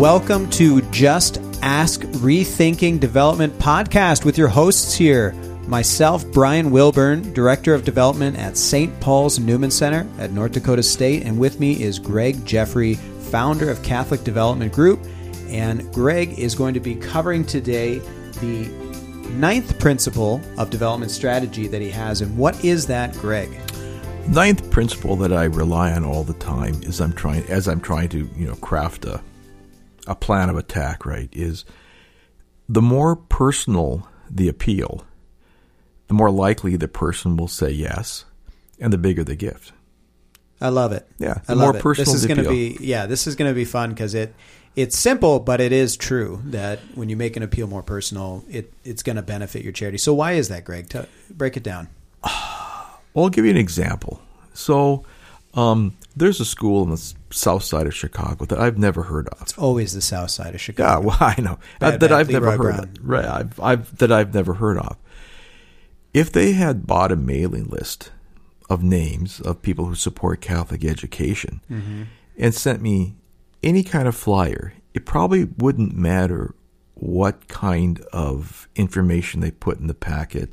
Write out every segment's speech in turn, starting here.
Welcome to Just Ask Rethinking Development podcast with your hosts here. Myself, Brian Wilburn, Director of Development at St. Paul's Newman Center at North Dakota State, and with me is Greg Jeffrey, founder of Catholic Development Group. And Greg is going to be covering today the ninth principle of development strategy that he has. And what is that, Greg? Ninth principle that I rely on all the time is I'm trying as I'm trying to you know craft a a plan of attack. Right is the more personal the appeal, the more likely the person will say yes, and the bigger the gift. I love it. Yeah, the I more love it. personal This is going to be yeah. This is going to be fun because it it's simple, but it is true that when you make an appeal more personal, it it's going to benefit your charity. So why is that, Greg? Break it down. Well, I'll give you an example. So, um, there's a school in the south side of Chicago that I've never heard of. It's always the South Side of Chicago. Yeah, well, I know Bad, Uh, that bad I've Leroy never heard Brown. of. Right, I've, I've that I've never heard of. If they had bought a mailing list of names of people who support Catholic education Mm-hmm. and sent me any kind of flyer, it probably wouldn't matter what kind of information they put in the packet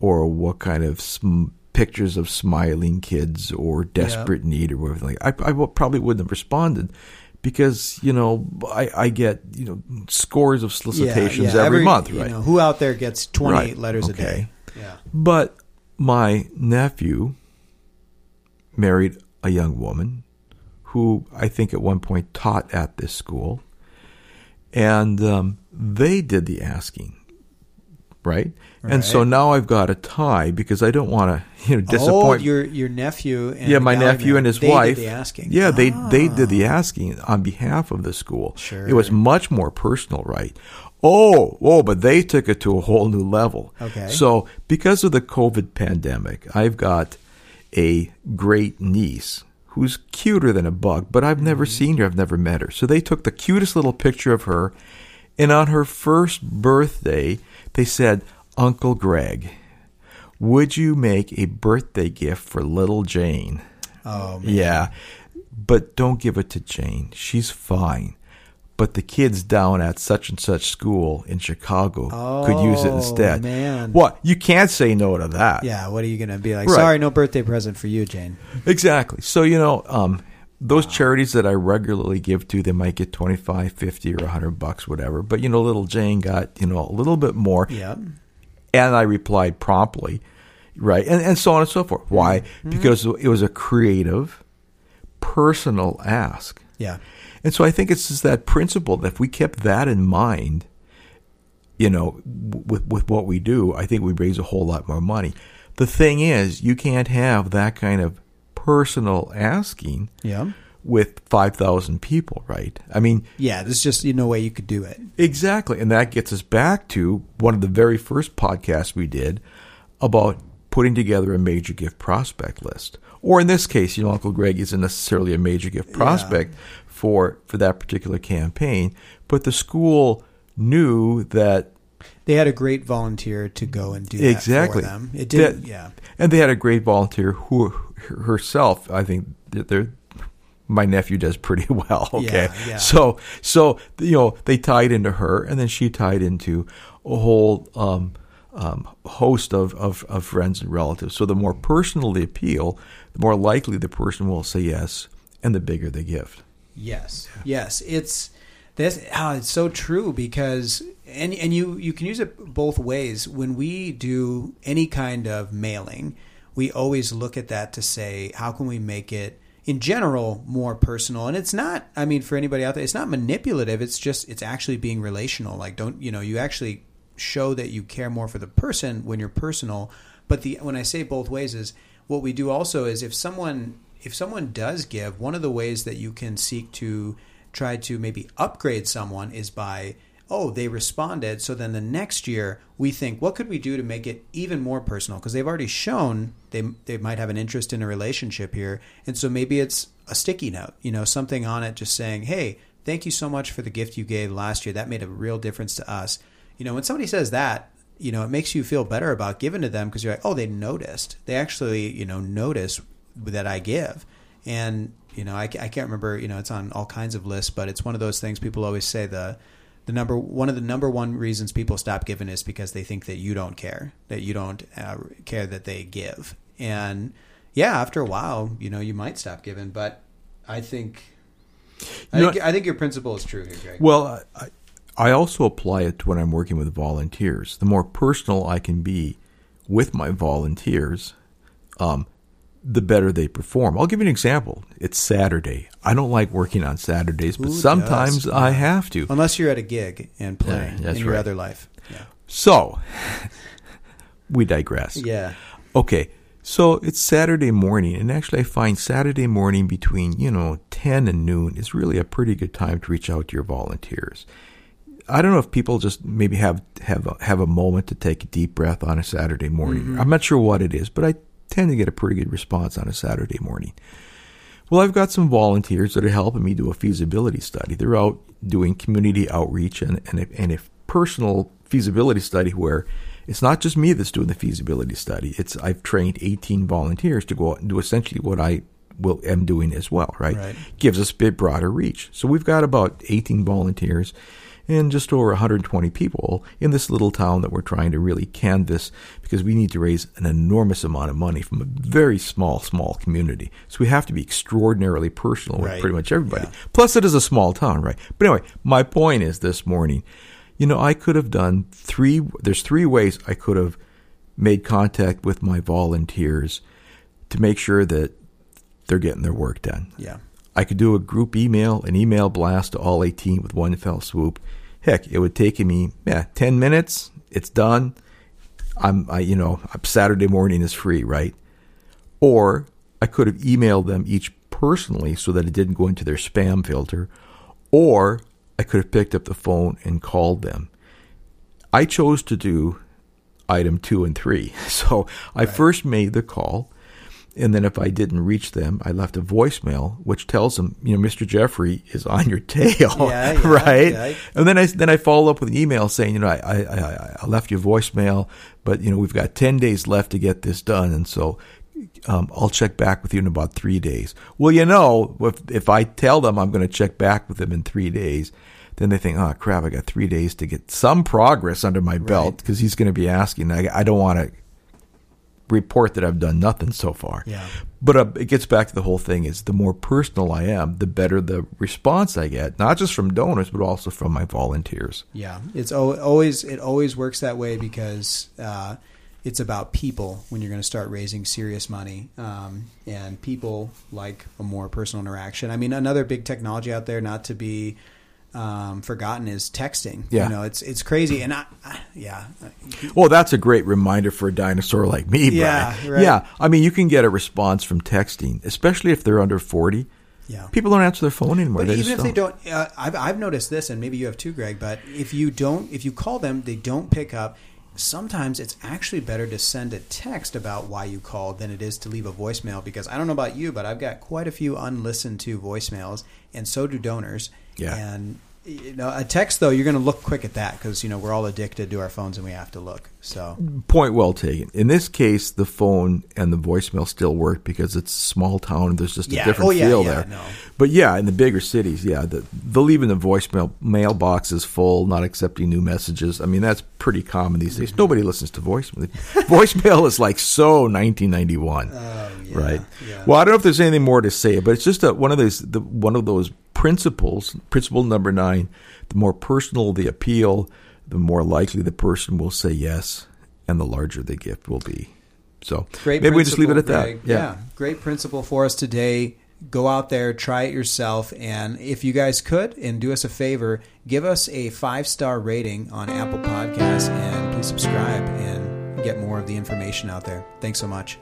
or what kind of sm- pictures of smiling kids or desperate need or whatever. Like, I, I probably wouldn't have responded because you know I, I get you know scores of solicitations Yeah, yeah. every, month, you right? know, who out there gets twenty eight Right, letters a day? Yeah. But my nephew married a young woman who I think at one point taught at this school, and um, they did the asking, right? And so now I've got a tie because I don't want to, you know, Oh, disappoint. your your nephew. And yeah, my nephew married, and his wife. the asking. Yeah, they they did the Ah. asking on behalf of the school. Sure. It was much more personal, right? Oh, oh, but they took it to a whole new level. Okay. So, because of the COVID pandemic, I've got a great niece who's cuter than a bug, but I've never Mm-hmm. seen her, I've never met her. So they took the cutest little picture of her, and on her first birthday, they said, "Uncle Greg, would you make a birthday gift for little Jane?" Oh man. Yeah, but don't give it to Jane. She's fine. But the kids down at such and such school in Chicago could use it Oh, instead. man. What? You can't say no to that. Yeah. What are you going to be like? Right. Sorry, no birthday present for you, Jane. Exactly. So, you know, um, those charities that I regularly give to, they might get 25, 50 or 100 bucks, whatever. But, you know, little Jane got, you know, a little bit more. Yeah. And I replied promptly, right? And, and so on and so forth. Why? Mm-hmm. Because it was a creative, personal ask. Yeah. And so I think it's just that principle that if we kept that in mind, you know, with with what we do, I think we raise a whole lot more money. The thing is, you can't have that kind of personal asking Yeah. with 5,000 people, right? I mean, Yeah. There's just no way you could do it. exactly. And that gets us back to one of the very first podcasts we did about putting together a major gift prospect list. Or in this case, you know, Uncle Greg isn't necessarily a major gift prospect for for that particular campaign, but the school knew that They had a great volunteer to go and do that exactly for them. It did. That- yeah. and they had a great volunteer who herself i think they're my nephew does pretty well okay Yeah, yeah. so so you know they tied into her and then she tied into a whole um, um, host of, of, of friends and relatives so the more personal the appeal the more likely the person will say yes and the bigger the gift Yes, yes, it's this. Oh, it's so true because and and you you can use it both ways. When we do any kind of mailing, we always look at that to say how can we make it in general more personal. And it's not. I mean, for anybody out there, it's not manipulative. It's just it's actually being relational. Like don't you know you actually show that you care more for the person when you're personal. But the when I say both ways is what we do also is if someone if someone does give, one of the ways that you can seek to try to maybe upgrade someone is by oh they responded. So then the next year we think what could we do to make it even more personal? Because they've already shown they they might have an interest in a relationship here. And so maybe it's a sticky note you know something on it just saying hey thank you so much for the gift you gave last year. That made a real difference to us. You know when somebody says that you know it makes you feel better about giving to them because you're like oh they noticed. They actually you know notice that I give. And You know, I, I can't remember. You know, it's on all kinds of lists, but it's one of those things people always say the the number one of the number one reasons people stop giving is because they think that you don't care, that you don't uh, care that they give, and yeah, after a while, you know, you might stop giving. But I think, I, know- think I think your principle is true here, Greg. Well, I, I also apply it to when I'm working with volunteers. The more personal I can be with my volunteers, um, the better they perform. I'll give you an example. It's Saturday. I don't like working on Saturdays, but Who sometimes does? I have to. Unless you're at a gig and playing Yeah, that's in your right. other life. Yeah. So, we digress. Yeah. Okay, so it's Saturday morning, and actually, I find Saturday morning between you know ten and noon is really a pretty good time to reach out to your volunteers. I don't know if people just maybe have have a, have a moment to take a deep breath on a Saturday morning. Mm-hmm. I'm not sure what it is, but I tend to get a pretty good response on a Saturday morning. Well, I've got some volunteers that are helping me do a feasibility study. They're out doing community outreach and, and, a, and a personal feasibility study where it's not just me that's doing the feasibility study. It's I've trained 18 volunteers to go out and do essentially what I will am doing as well, right? Right. Gives us a bit broader reach. So we've got about 18 volunteers and just over 120 people in this little town that we're trying to really canvass because we need to raise an enormous amount of money from a very small, small community. So we have to be extraordinarily personal with Right. pretty much everybody. Yeah. Plus, it is a small town, right? But anyway, my point is this morning, you know, I could have done three, there's three ways I could have made contact with my volunteers to make sure that they're getting their work done. Yeah. I could do a group email, an email blast to all 18 with one fell swoop. Heck, it would take me yeah 10 minutes. It's done. I'm I you know Saturday morning is free, right? Or I could have emailed them each personally so that it didn't go into their spam filter, or I could have picked up the phone and called them. I chose to do item two and three. So I first made the call, and then if I didn't reach them, I left a voicemail which tells them, you know, Mr. Jeffrey is on your tail, Yeah, yeah, right? yeah. And then I then I follow up with an email saying, you know, I, I I I left you a voicemail, but you know we've got ten days left to get this done, and so. Um, I'll check back with you in about three days. Well, you know, if if I tell them I'm going to check back with them in three days, then they think, oh crap, I got three days to get some progress under my belt because he's going to be asking. I, I don't want to report that I've done nothing so far. Yeah. But uh, it gets back to the whole thing: is the more personal I am, the better the response I get, not just from donors, but also from my volunteers. Yeah, it's al- always it always works that way because uh, it's about people when you're going to start raising serious money, um, and people like a more personal interaction. I mean, another big technology out there, not to be um, forgotten, is texting. Yeah. you know, it's it's crazy, and I, I yeah, Well, that's a great reminder for a dinosaur like me. Yeah, right. Yeah, I mean, you can get a response from texting, especially if they're under forty. yeah. People don't answer their phone anymore. But they even if just they don't, uh, I've, I've noticed this, and maybe you have too, Greg. But if you don't, if you call them, they don't pick up. Sometimes it's actually better to send a text about why you called than it is to leave a voicemail. Because I don't know about you, but I've got quite a few unlistened to voicemails, and so do donors. Yeah. And you know, a text though, you're going to look quick at that because you know we're all addicted to our phones and we have to look. So Point well taken. In this case, the phone and the voicemail still work because it's a small town and there's just a different Oh, yeah, feel yeah, there. no. But yeah, in the bigger cities, yeah, the, they'll even the voicemail mailbox is full, not accepting new messages. I mean, that's pretty common these Mm-hmm. days. Nobody listens to voicemail. voicemail is like so 1991, Oh, yeah, right? yeah. Well, I don't know if there's anything more to say, but it's just a, one of those the, one of those principles. Principle number nine: the more personal the appeal, the more likely the person will say yes, and the larger the gift will be. So Great maybe we just leave it at principle, that. Greg. Yeah. great principle for us today. Go out there, try it yourself, and if you guys could, and do us a favor, give us a five star rating on Apple Podcasts, and please subscribe and get more of the information out there. Thanks so much.